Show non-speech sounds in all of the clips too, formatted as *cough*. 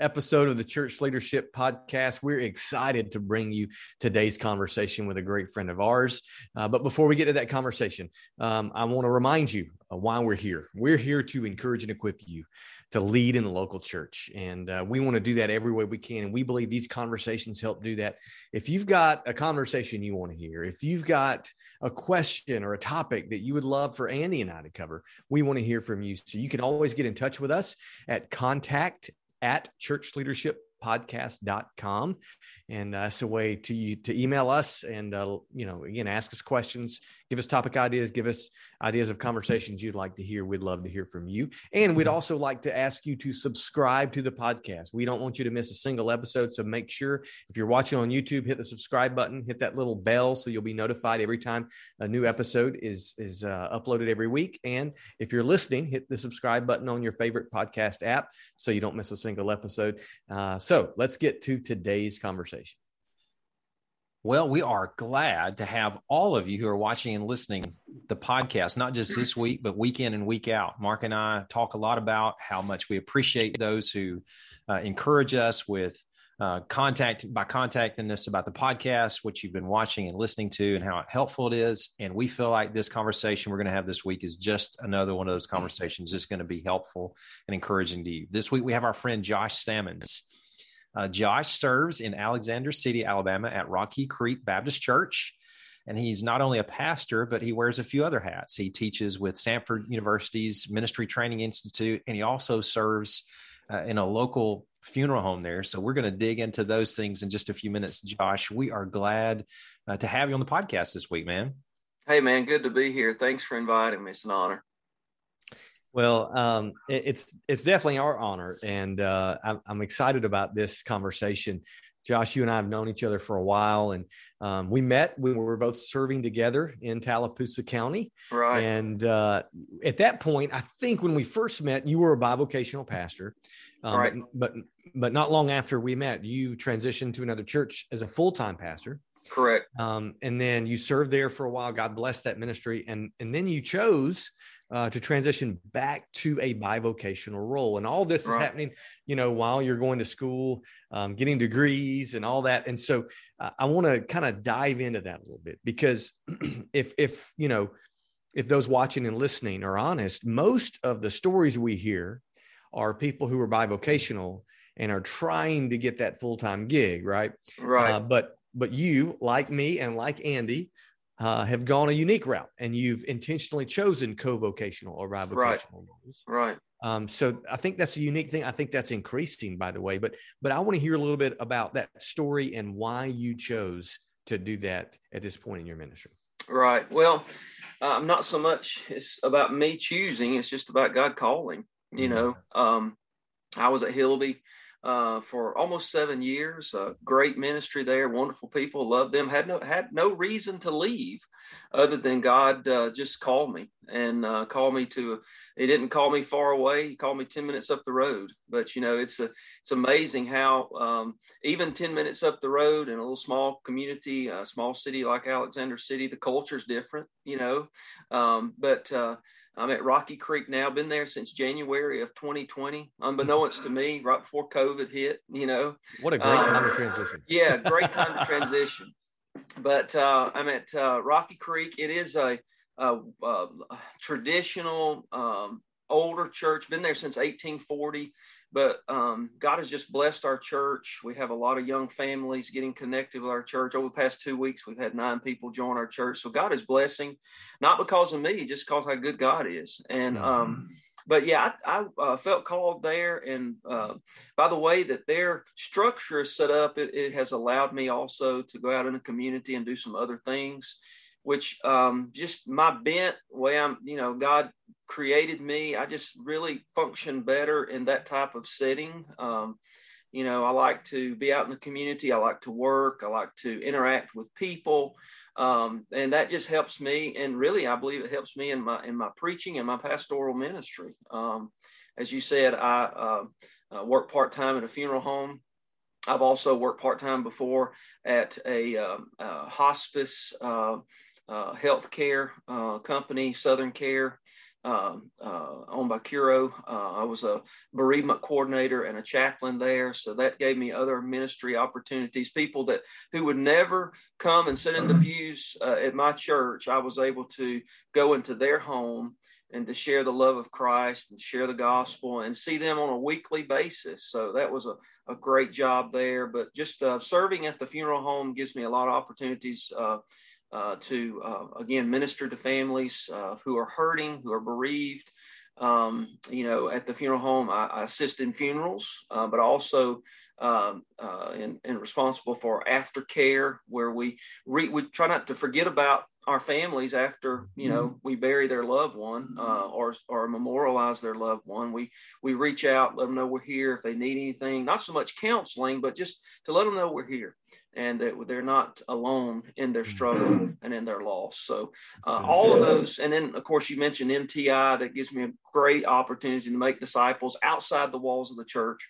episode of the Church Leadership Podcast. We're excited to bring you today's conversation with a great friend of ours. Uh, but before we get to that conversation, um, I want to remind you why we're here. We're here to encourage and equip you to lead in the local church. And uh, we want to do that every way we can. And we believe these conversations help do that. If you've got a conversation you want to hear, if you've got a question or a topic that you would love for Andy and I to cover, we want to hear from you. So you can always get in touch with us at contact at churchleadershippodcast.com. And uh, that's a way to you to email us and, uh, you know, again, ask us questions, give us topic ideas, give us ideas of conversations you'd like to hear. We'd love to hear from you. And we'd also like to ask you to subscribe to the podcast. We don't want you to miss a single episode. So make sure if you're watching on YouTube, hit the subscribe button, hit that little bell so you'll be notified every time a new episode is, is uh, uploaded every week. And if you're listening, hit the subscribe button on your favorite podcast app so you don't miss a single episode. Uh, so let's get to today's conversation. Well, we are glad to have all of you who are watching and listening the podcast, not just this *clears throat* week, but week in and week out. Mark and I talk a lot about how much we appreciate those who uh, encourage us with uh, contact by contacting us about the podcast, what you've been watching and listening to, and how helpful it is. And we feel like this conversation we're going to have this week is just another one of those conversations that's going to be helpful and encouraging to you. This week we have our friend Josh Sammons. Uh, Josh serves in Alexander City, Alabama at Rocky Creek Baptist Church. And he's not only a pastor, but he wears a few other hats. He teaches with Samford University's Ministry Training Institute, and he also serves uh, in a local funeral home there. So we're going to dig into those things in just a few minutes. Josh, we are glad uh, to have you on the podcast this week, man. Hey, man, good to be here. Thanks for inviting me. It's an honor. Well, um, it, it's it's definitely our honor, and uh, I'm, I'm, excited about this conversation. Josh, you and I have known each other for a while, and um, we met when we were both serving together in Tallapoosa County. Right. And uh, at that point, I think when we first met, you were a bivocational pastor. Um, right. But, but but not long after we met, you transitioned to another church as a full time pastor. Correct. Um, and then you served there for a while. God bless that ministry, and and then you chose uh, to transition back to a bivocational role. And all this right. is happening, you know, while you're going to school, um, getting degrees and all that. And so uh, I want to kind of dive into that a little bit because *clears throat* if, if, you know, if those watching and listening are honest, most of the stories we hear are people who are bivocational and are trying to get that full-time gig, right? Right. Uh, but but you, like me and like Andy, uh, have gone a unique route and you've intentionally chosen co-vocational or bivocational right. roles. Right. Um, so I think that's a unique thing. I think that's increasing, by the way. But but I want to hear a little bit about that story and why you chose to do that at this point in your ministry. Right. Well, um, not so much it's about me choosing; it's just about God calling. You mm-hmm. know, um, I was at Hillabee uh, for almost seven years. Uh, great ministry there, wonderful people, loved them. Had no had no reason to leave, other than God uh, just called me and uh, called me to. He didn't call me far away. He called me ten minutes up the road. But you know, it's a it's amazing how um, even ten minutes up the road in a little small community, a small city like Alexander City, the culture's different. You know, um, but uh, I'm at Rocky Creek now, been there since January of 2020, unbeknownst to me, right before COVID hit, you know. What a great um, time to transition. Yeah, great *laughs* time to transition. But uh, I'm at uh, Rocky Creek. It is a, a, a traditional, um, older church, been there since 1840. But um, God has just blessed our church. We have a lot of young families getting connected with our church. Over the past two weeks, we've had nine people join our church. So God is blessing, not because of me, just because how good God is. And mm-hmm. um, but yeah, I, I uh, felt called there. And uh, by the way that their structure is set up, it, it, has allowed me also to go out in the community and do some other things which um, just my bent way I'm, you know, God created me. I just really function better in that type of setting. Um, You know, I like to be out in the community. I like to work. I like to interact with people. Um, and that just helps me. And really, I believe it helps me in my, in my preaching and my pastoral ministry. Um, as you said, I uh, uh, work part-time at a funeral home. I've also worked part-time before at a, um, hospice uh, uh, healthcare uh, company, Southern Care um, uh, owned by Curo. Uh, I was a bereavement coordinator and a chaplain there, so that gave me other ministry opportunities. People that who would never come and sit in the pews uh, at my church, I was able to go into their home and to share the love of Christ and share the gospel and see them on a weekly basis. So that was a, a great job there. But just uh, serving at the funeral home gives me a lot of opportunities uh, uh, to uh, again minister to families uh, who are hurting, who are bereaved. Um, you know, at the funeral home, I, I assist in funerals, uh, but also um, uh, and, and, responsible for aftercare, where we re- we try not to forget about our families after you know mm-hmm. we bury their loved one uh, or or memorialize their loved one. We we reach out, let them know we're here if they need anything. Not so much counseling, but just to let them know we're here and that they're not alone in their struggle mm-hmm. and in their loss. So uh, all of those, and then of course you mentioned MTI that gives me a great opportunity to make disciples outside the walls of the church.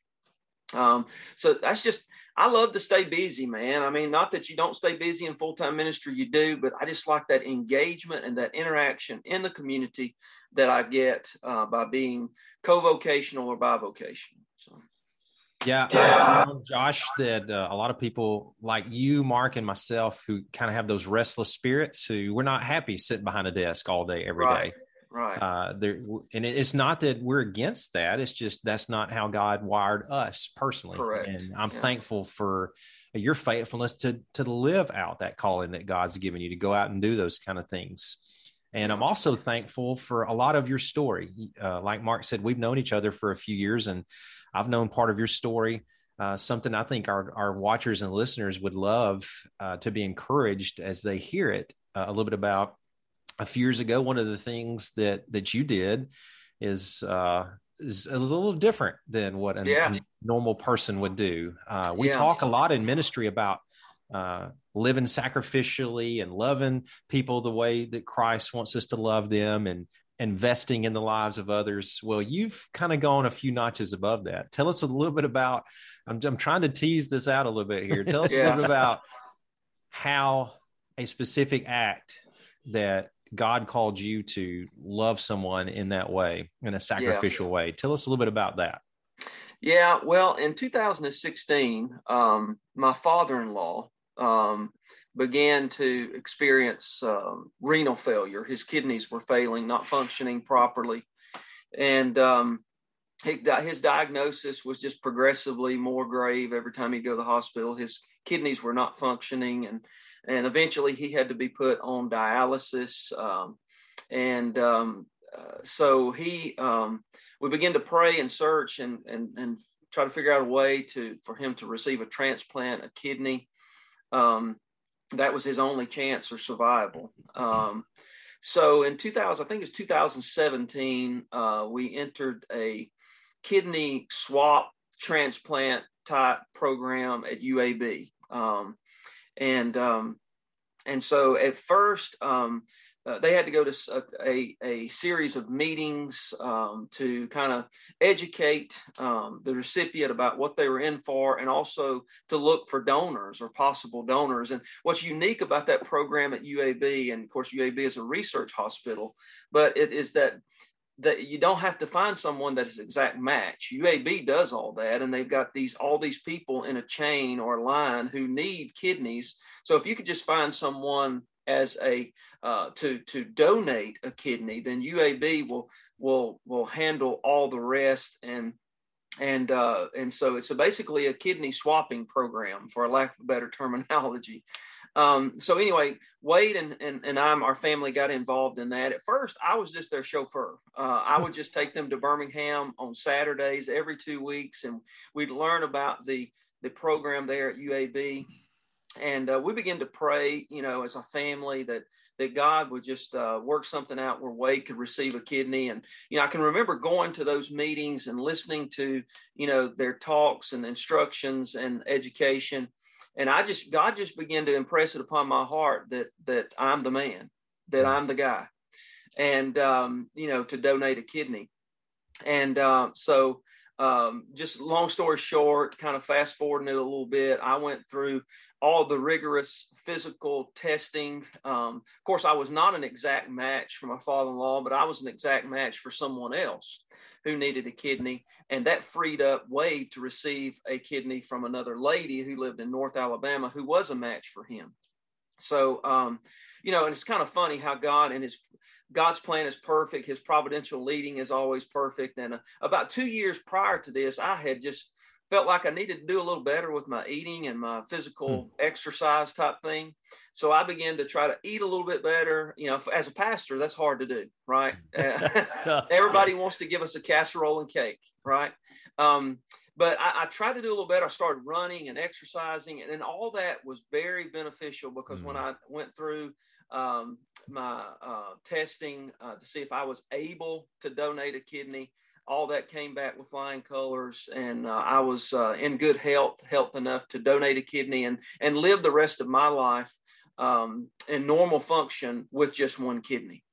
Um, so that's just I love to stay busy, man. I mean, not that you don't stay busy in full time ministry, you do, but I just like that engagement and that interaction in the community that I get uh, by being co vocational or bivocational. Yeah, I found Josh that uh, a lot of people like you, Mark, and myself who kind of have those restless spirits who we're not happy sitting behind a desk all day every right. day. right. Uh, there, and it's not that we're against that. It's just that's not how God wired us personally. Correct. And I'm yeah. thankful for your faithfulness to to live out that calling that God's given you to go out and do those kind of things. And I'm also thankful for a lot of your story. Uh, like Mark said, we've known each other for a few years, and I've known part of your story. Uh, something I think our, our watchers and listeners would love uh, to be encouraged as they hear it uh, a little bit about. A few years ago, one of the things that that you did is uh, is a little different than what a, yeah. normal person would do. Uh, we Yeah. talk a lot in ministry about uh, living sacrificially and loving people the way that Christ wants us to love them and investing in the lives of others. Well, you've kind of gone a few notches above that. Tell us a little bit about, I'm, I'm trying to tease this out a little bit here. Tell us a *laughs* little bit about how a specific act that God called you to love someone in that way, in a sacrificial way. Tell us a little bit about that. Yeah, well, in 2016, um, my father-in-law um, began to experience um, renal failure. His kidneys were failing, not functioning properly, and um, his diagnosis was just progressively more grave every time he'd go to the hospital. His kidneys were not functioning, and and eventually he had to be put on dialysis. Um, and um, uh, so he, we began to pray and search and and and try to figure out a way to for him to receive a transplant, a kidney. Um, that was his only chance or survival. Um, so in 2000, I think it was 2017, uh, we entered a kidney swap transplant type program at UAB. Um, and um, and so at first um, uh, they had to go to a a series of meetings um, to kind of educate um, the recipient about what they were in for and also to look for donors or possible donors. And what's unique about that program at UAB, and of course, UAB is a research hospital, but it is that that you don't have to find someone that is exact match. UAB does all that, and they've got these all these people in a chain or a line who need kidneys. So if you could just find someone as a uh, to to donate a kidney, then UAB will will will handle all the rest and and uh, and so it's a basically a kidney swapping program for a lack of better terminology. Um, so anyway, Wade and, and, and I'm, our family got involved in that. At first, I was just their chauffeur. Uh, I would just take them to Birmingham on Saturdays every two weeks, and we'd learn about the the program there at UAB. And uh, we began to pray, you know, as a family that that God would just uh, work something out where Wade could receive a kidney. And, you know, I can remember going to those meetings and listening to, you know, their talks and instructions and education. And I just, God just began to impress it upon my heart that, that I'm the man, that I'm the guy. And, um, you know, to donate a kidney. And uh, so, um, just long story short, kind of fast forwarding it a little bit, I went through all the rigorous physical testing. Um, of course, I was not an exact match for my father in law, but I was an exact match for someone else who needed a kidney. And that freed up Wade to receive a kidney from another lady who lived in North Alabama who was a match for him. So, um, you know, and it's kind of funny how God and his God's plan is perfect. His providential leading is always perfect. And uh, about two years prior to this, I had just felt like I needed to do a little better with my eating and my physical mm. exercise type thing. So I began to try to eat a little bit better. You know, as a pastor, that's hard to do, right? *laughs* *laughs* Everybody yes. wants to give us a casserole and cake, right? Um, but I, I, tried to do a little better. I started running and exercising, and, and all that was very beneficial because mm. when I went through um, my uh, testing uh, to see if I was able to donate a kidney. All that came back with flying colors, and uh, I was uh, in good health, health enough to donate a kidney and and live the rest of my life um, in normal function with just one kidney.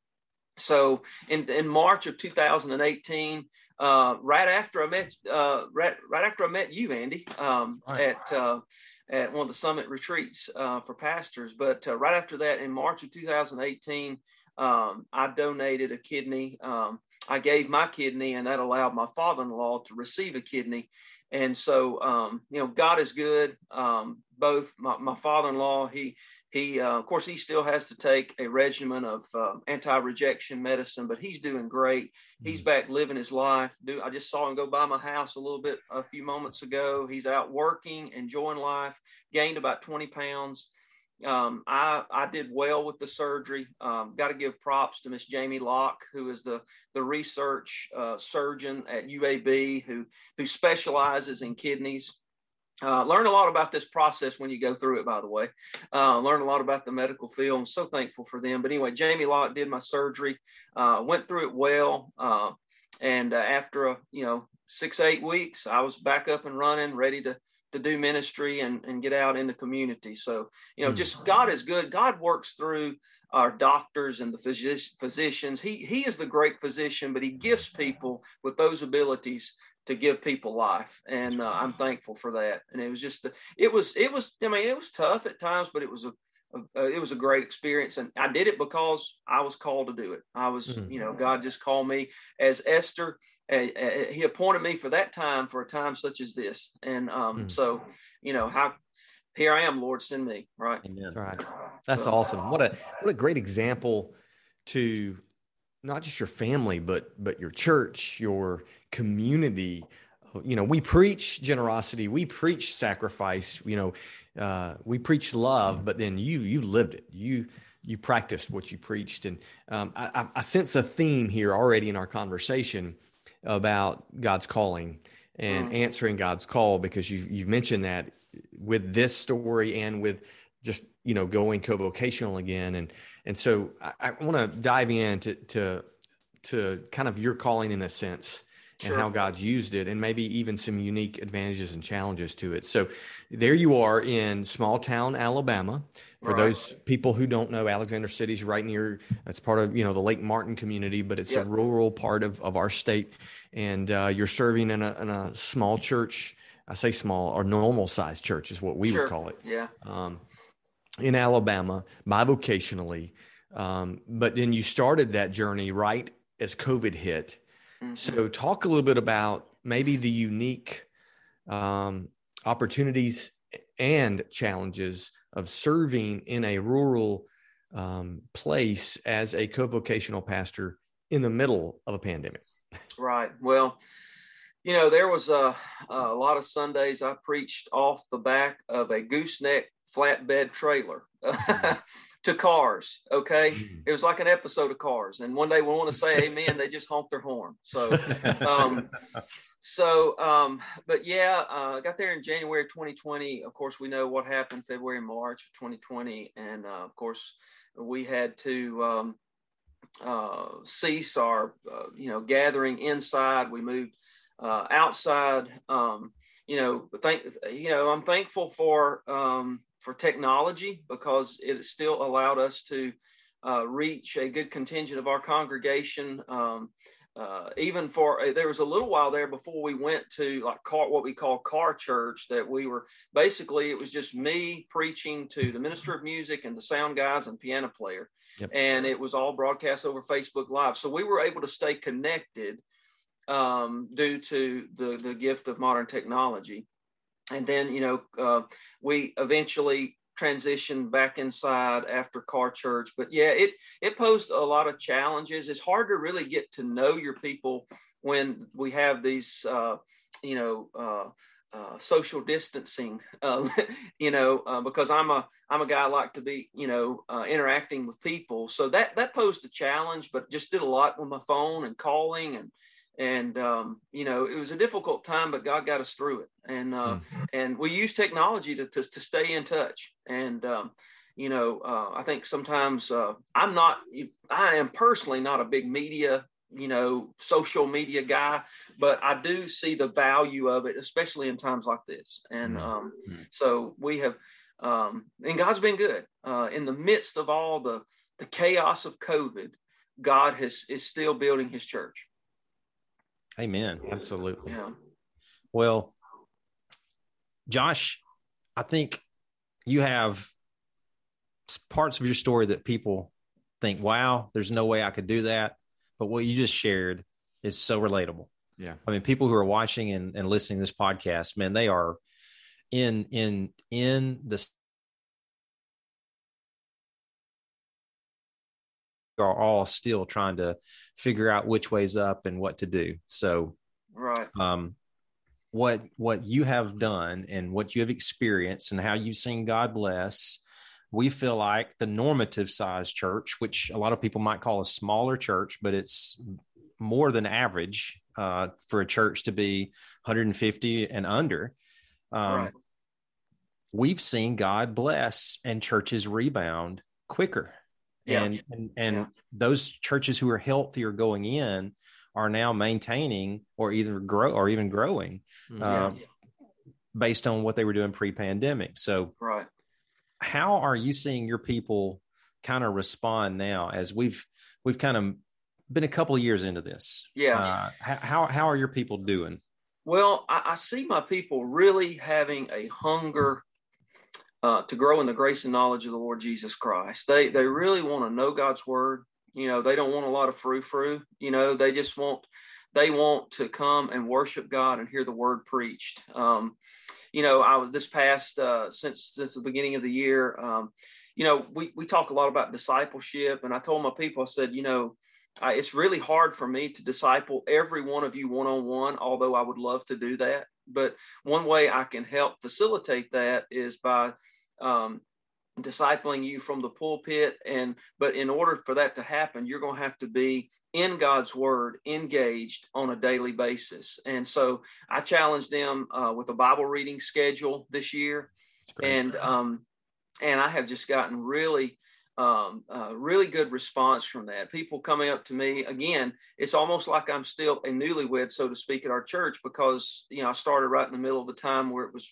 So in, in March of 2018, uh, right after I met uh, right right after I met you, Andy, um, right. at uh, at one of the summit retreats uh, for pastors. But uh, right after that, in March of 2018, um, I donated a kidney. Um, I gave my kidney, and that allowed my father-in-law to receive a kidney. And so, um, you know, God is good. Um, both my, my father-in-law, he he, uh, of course, he still has to take a regimen of uh, anti-rejection medicine, but he's doing great. He's mm-hmm. back living his life. Do I just saw him go by my house a little bit a few moments ago. He's out working, enjoying life. Gained about 20 pounds. Um, I I did well with the surgery. Um, Got to give props to Miss Jayme Locke, who is the the research uh, surgeon at UAB, who who specializes in kidneys. Uh, learn a lot about this process when you go through it, by the way. Uh, learn a lot about the medical field. I'm so thankful for them. But anyway, Jayme Locke did my surgery, uh, went through it well. Uh, and uh, after, a, you know, six, eight weeks, I was back up and running, ready to, to do ministry and, and get out in the community. So, you know, just God is good. God works through our doctors and the phys- physicians. He, he is the great physician, but he gifts people with those abilities to give people life and uh, i'm thankful for that. And it was just the, it was it was i mean it was tough at times but it was a, a, it was a great experience and i did it because i was called to do it. I was mm-hmm. you know god just called me as esther uh, uh, he appointed me for that time for a time such as this. And um, mm-hmm. so you know how here i am lord send me right? Amen. right. That's so, awesome. What a what a great example to not just your family, but but your church, your community. You know, we preach generosity, we preach sacrifice. You know, uh, we preach love, but then you you lived it. You you practiced what you preached, and um, I, I sense a theme here already in our conversation about God's calling and mm. answering God's call because you you've mentioned that with this story and with just you know going co-vocational again and and so I, I want to dive into to to kind of your calling in a sense and sure. how God's used it, and maybe even some unique advantages and challenges to it. So, there you are in small town Alabama. For right. those people who don't know, Alexander City is right near. It's part of you know the Lake Martin community, but it's a rural part of of our state, and uh, you're serving in a in a small church. I say small or normal sized church is what we sure. would call it. Yeah. Um, in Alabama bivocationally. Um, but then you started that journey right as COVID hit. Mm-hmm. So, talk a little bit about maybe the unique um, opportunities and challenges of serving in a rural um, place as a co-vocational pastor in the middle of a pandemic. Right. Well, you know, there was a, a lot of Sundays I preached off the back of a gooseneck flatbed trailer *laughs* to Cars. Okay, mm-hmm. it was like an episode of Cars, and one day we want to say Amen, they just honk their horn. So, *laughs* um, so, um, but yeah, uh, got there in January 2020. Of course, we know what happened February, March of 2020, and uh, of course, we had to um, uh, cease our uh, you know gathering inside. We moved uh, outside. Um, you know, thank you know I'm thankful for um, for technology because it still allowed us to uh, reach a good contingent of our congregation. Um, uh, even for uh, there was a little while there before we went to like car, what we call car church that we were basically it was just me preaching to the minister of music and the sound guys and piano player yep. and it was all broadcast over facebook live so we were able to stay connected um, due to the the gift of modern technology and then you know uh, we eventually transitioned back inside after car church but yeah it it posed a lot of challenges it's hard to really get to know your people when we have these uh, you know uh, uh, social distancing, uh, *laughs* you know, uh, because I'm a I'm a guy I like to be, you know, uh, interacting with people. So that that posed a challenge, but just did a lot with my phone and calling and and um, you know it was a difficult time but god got us through it and uh, mm-hmm. and we use technology to, to, to stay in touch and um, you know uh, i think sometimes uh, i'm not i am personally not a big media you know social media guy but i do see the value of it especially in times like this and mm-hmm. um, mm-hmm. so we have um, and god's been good uh, in the midst of all the the chaos of covid god has is still building his church Amen. Absolutely. Yeah. Well, Josh, I think you have parts of your story that people think, wow, there's no way I could do that. But what you just shared is so relatable. Yeah. I mean, people who are watching and, and listening to this podcast, man, they are in in in the are all still trying to figure out which way's up and what to do. So, right. Um, what what you have done and what you have experienced and how you've seen God bless, we feel like the normative size church, which a lot of people might call a smaller church, but it's more than average uh, for a church to be 150 and under. Um, right. We've seen God bless and churches rebound quicker yeah. and and, and yeah. those churches who are healthier going in are now maintaining or either grow or even growing mm-hmm. uh, based on what they were doing pre-pandemic so right how are you seeing your people kind of respond now as we've we've kind of been a couple of years into this yeah uh, how how are your people doing well I, I see my people really having a hunger uh, to grow in the grace and knowledge of the Lord Jesus Christ. They they really want to know God's word. You know, they don't want a lot of frou frou. You know, they just want they want to come and worship God and hear the word preached. Um, you know, I was this past uh, since since the beginning of the year. Um, you know, we we talk a lot about discipleship, and I told my people, I said, you know, I, it's really hard for me to disciple every one of you one on one, although I would love to do that. But one way I can help facilitate that is by um, discipling you from the pulpit. And but in order for that to happen you're going to have to be in god's word engaged on a daily basis. And so i challenged them uh, with a bible reading schedule this year. And um, and i have just gotten really um, uh, really good response from that. People coming up to me again it's almost like i'm still a newlywed so to speak at our church because you know i started right in the middle of the time where it was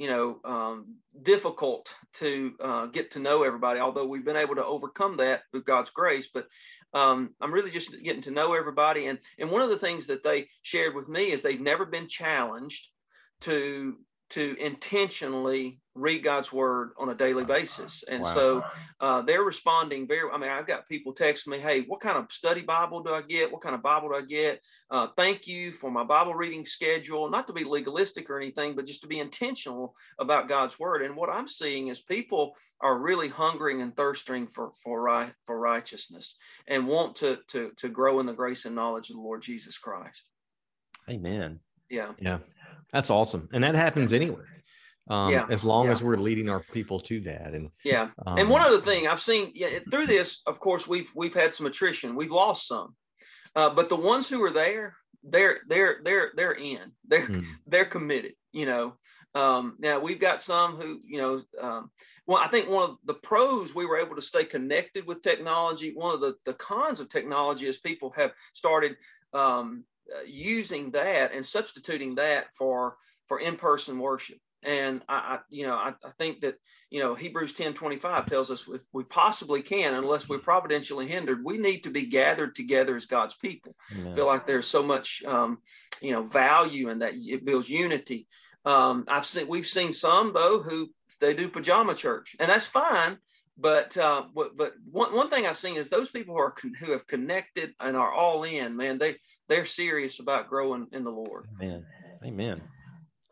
you know um, difficult to uh, get to know everybody although we've been able to overcome that with god's grace but um, i'm really just getting to know everybody and and one of the things that they shared with me is they've never been challenged to to intentionally read God's word on a daily basis. And wow. so uh, they're responding very, I mean, I've got people text me, Hey, what kind of study Bible do I get? What kind of Bible do I get? Uh, thank you for my Bible reading schedule, not to be legalistic or anything, but just to be intentional about God's word. And what I'm seeing is people are really hungering and thirsting for, for, for righteousness and want to, to, to grow in the grace and knowledge of the Lord Jesus Christ. Amen. Yeah. Yeah. That's awesome. And that happens anywhere. Um, yeah. as long yeah. as we're leading our people to that. And yeah. Um, and one other thing I've seen yeah, through this, of course, we've, we've had some attrition. We've lost some, uh, but the ones who are there, they're, they're, they're, they're in, they're, mm. they're committed. You know, um, now we've got some who, you know, um, well, I think one of the pros we were able to stay connected with technology. One of the the cons of technology is people have started um, uh, using that and substituting that for for in person worship. And I, I, you know, I, I, think that, you know, Hebrews 10 25 tells us if we possibly can, unless we're providentially hindered, we need to be gathered together as God's people. I feel like there's so much, um, you know, value in that it builds unity. Um, I've seen, we've seen some though who they do pajama church, and that's fine. But uh, but, but one, one thing I've seen is those people who are who have connected and are all in, man, they they're serious about growing in the Lord. Amen. Amen.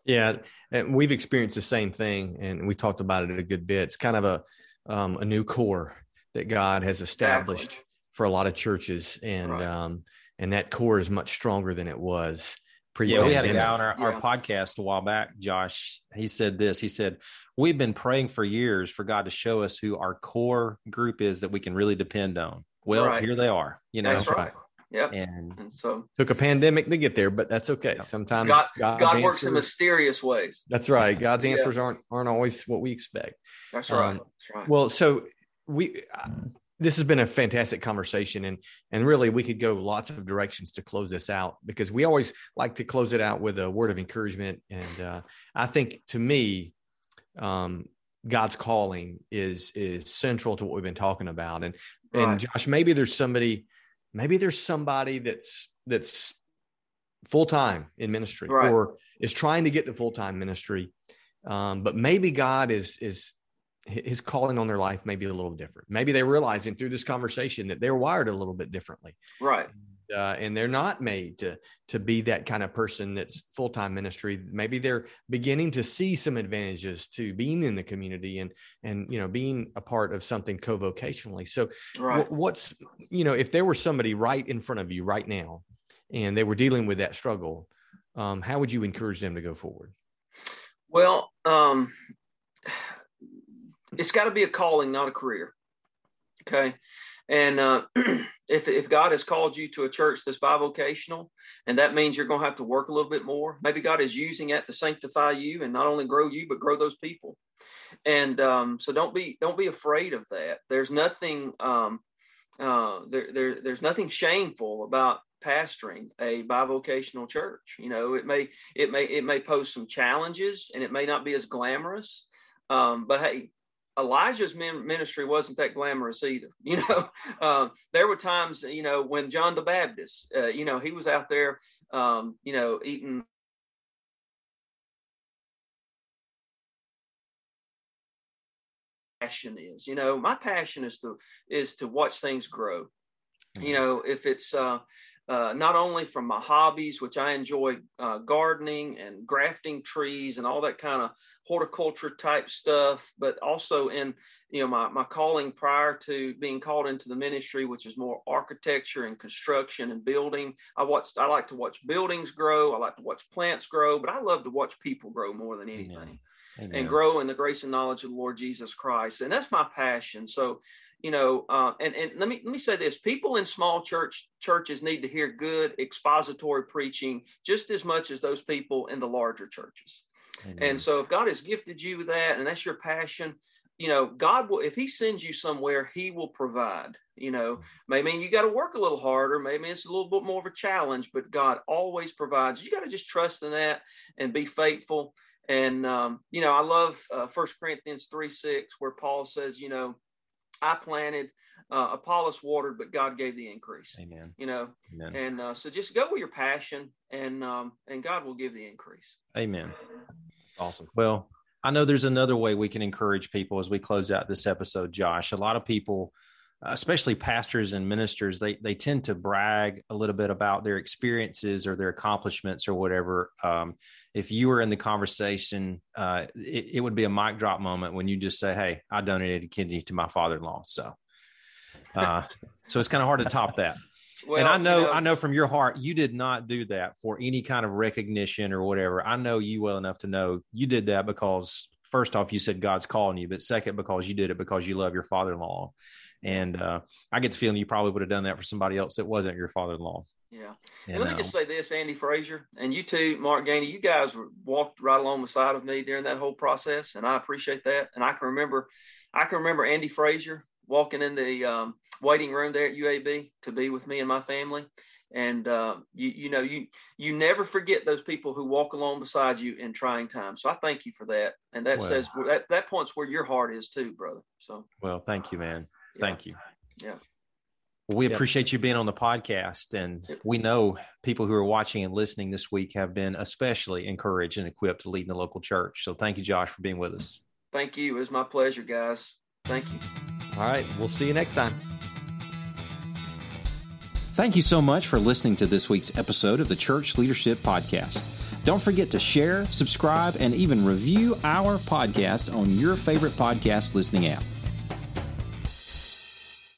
Yeah, and we've experienced the same thing, and we talked about it a good bit. It's kind of a um, a new core that God has established exactly. for a lot of churches, and right. um, and that core is much stronger than it was. Yeah, we had a guy on our, yeah. our podcast a while back, Josh. He said this. He said, "We've been praying for years for God to show us who our core group is that we can really depend on." Well, right. here they are. You know, that's right. Yeah. And, and, so took a pandemic to get there, but that's okay. Sometimes God, God answers, works in mysterious ways. That's right. God's answers aren't aren't always what we expect. That's right. Um, that's right. Well, so we uh, this has been a fantastic conversation and and really we could go lots of directions to close this out because we always like to close it out with a word of encouragement and uh, I think to me um, God's calling is is central to what we've been talking about and right. and Josh maybe there's somebody maybe there's somebody that's that's full time in ministry right. or is trying to get to full time ministry, um, but maybe God is is his calling on their life may be a little different. Maybe they're realizing through this conversation that they're wired a little bit differently. Right uh, and they're not made to to be that kind of person that's full time ministry. Maybe they're beginning to see some advantages to being in the community and and you know being a part of something co-vocationally. So, right. what's you know if there were somebody right in front of you right now, and they were dealing with that struggle, um, how would you encourage them to go forward? Well, um, it's got to be a calling, not a career. Okay. And uh, *clears throat* if, if God has called you to a church that's bivocational, and that means you're going to have to work a little bit more, maybe God is using that to sanctify you and not only grow you, but grow those people. And um, so don't be don't be afraid of that. There's nothing um, uh, there, there there's nothing shameful about pastoring a bivocational church. You know, it may it may it may pose some challenges and it may not be as glamorous. Um, but hey, Elijah's ministry wasn't that glamorous either. *laughs* You know, uh, there were times, you know, when John the Baptist, uh, you know, he was out there, um, you know, eating. Passion is, you know, my passion is to is to watch things grow. You mm-hmm. know, if it's uh, uh, not only from my hobbies, which I enjoy uh, gardening and grafting trees and all that kind of horticulture type stuff, but also in you know my, my calling prior to being called into the ministry, which is more architecture and construction and building. I watched I like to watch buildings grow, I like to watch plants grow, but I love to watch people grow more than anything. Amen. Amen. And grow in the grace and knowledge of the Lord Jesus Christ. And that's my passion. So you know, uh, and and let me let me say this: people in small church churches need to hear good expository preaching just as much as those people in the larger churches. Amen. And so, if God has gifted you that, and that's your passion, you know, God will. If He sends you somewhere, He will provide. You know, maybe you got to work a little harder. Maybe it's a little bit more of a challenge, but God always provides. You got to just trust in that and be faithful. And um, you know, I love uh, First Corinthians three six, where Paul says, you know I planted, uh, Apollos watered, but God gave the increase. Amen. You know, Amen. and uh, so just go with your passion, and um, and God will give the increase. Amen. Awesome. Well, I know there's another way we can encourage people as we close out this episode, Josh. A lot of people especially pastors and ministers they they tend to brag a little bit about their experiences or their accomplishments or whatever um, if you were in the conversation uh, it, it, would be a mic drop moment when you just say hey i donated a kidney to my father-in-law so uh, so it's kind of hard to top that well, *laughs* and I know, you know, I know from your heart, you did not do that for any kind of recognition or whatever. I know you well enough to know you did that because first off, you said God's calling you, but second, because you did it because you love your father in law. And uh, I get the feeling you probably would have done that for somebody else that wasn't your father in law. Yeah. And, and let me just say this, Andy Frazier, and you too, Mark Gainey, you guys walked right along the side of me during that whole process, and I appreciate that. And I can remember, I can remember Andy Frazier walking in the um, waiting room there at UAB to be with me and my family. And uh, you, you know, you you never forget those people who walk along beside you in trying times. So I thank you for that. And that well, says that that points where your heart is too, brother. So well, thank you, man. Yeah. Thank you. Yeah. We appreciate you being on the podcast. And we know people who are watching and listening this week have been especially encouraged and equipped to lead in the local church. So thank you, Josh, for being with us. Thank you. It was my pleasure, guys. Thank you. All right. We'll see you next time. Thank you so much for listening to this week's episode of the Church Leadership Podcast. Don't forget to share, subscribe, and even review our podcast on your favorite podcast listening app.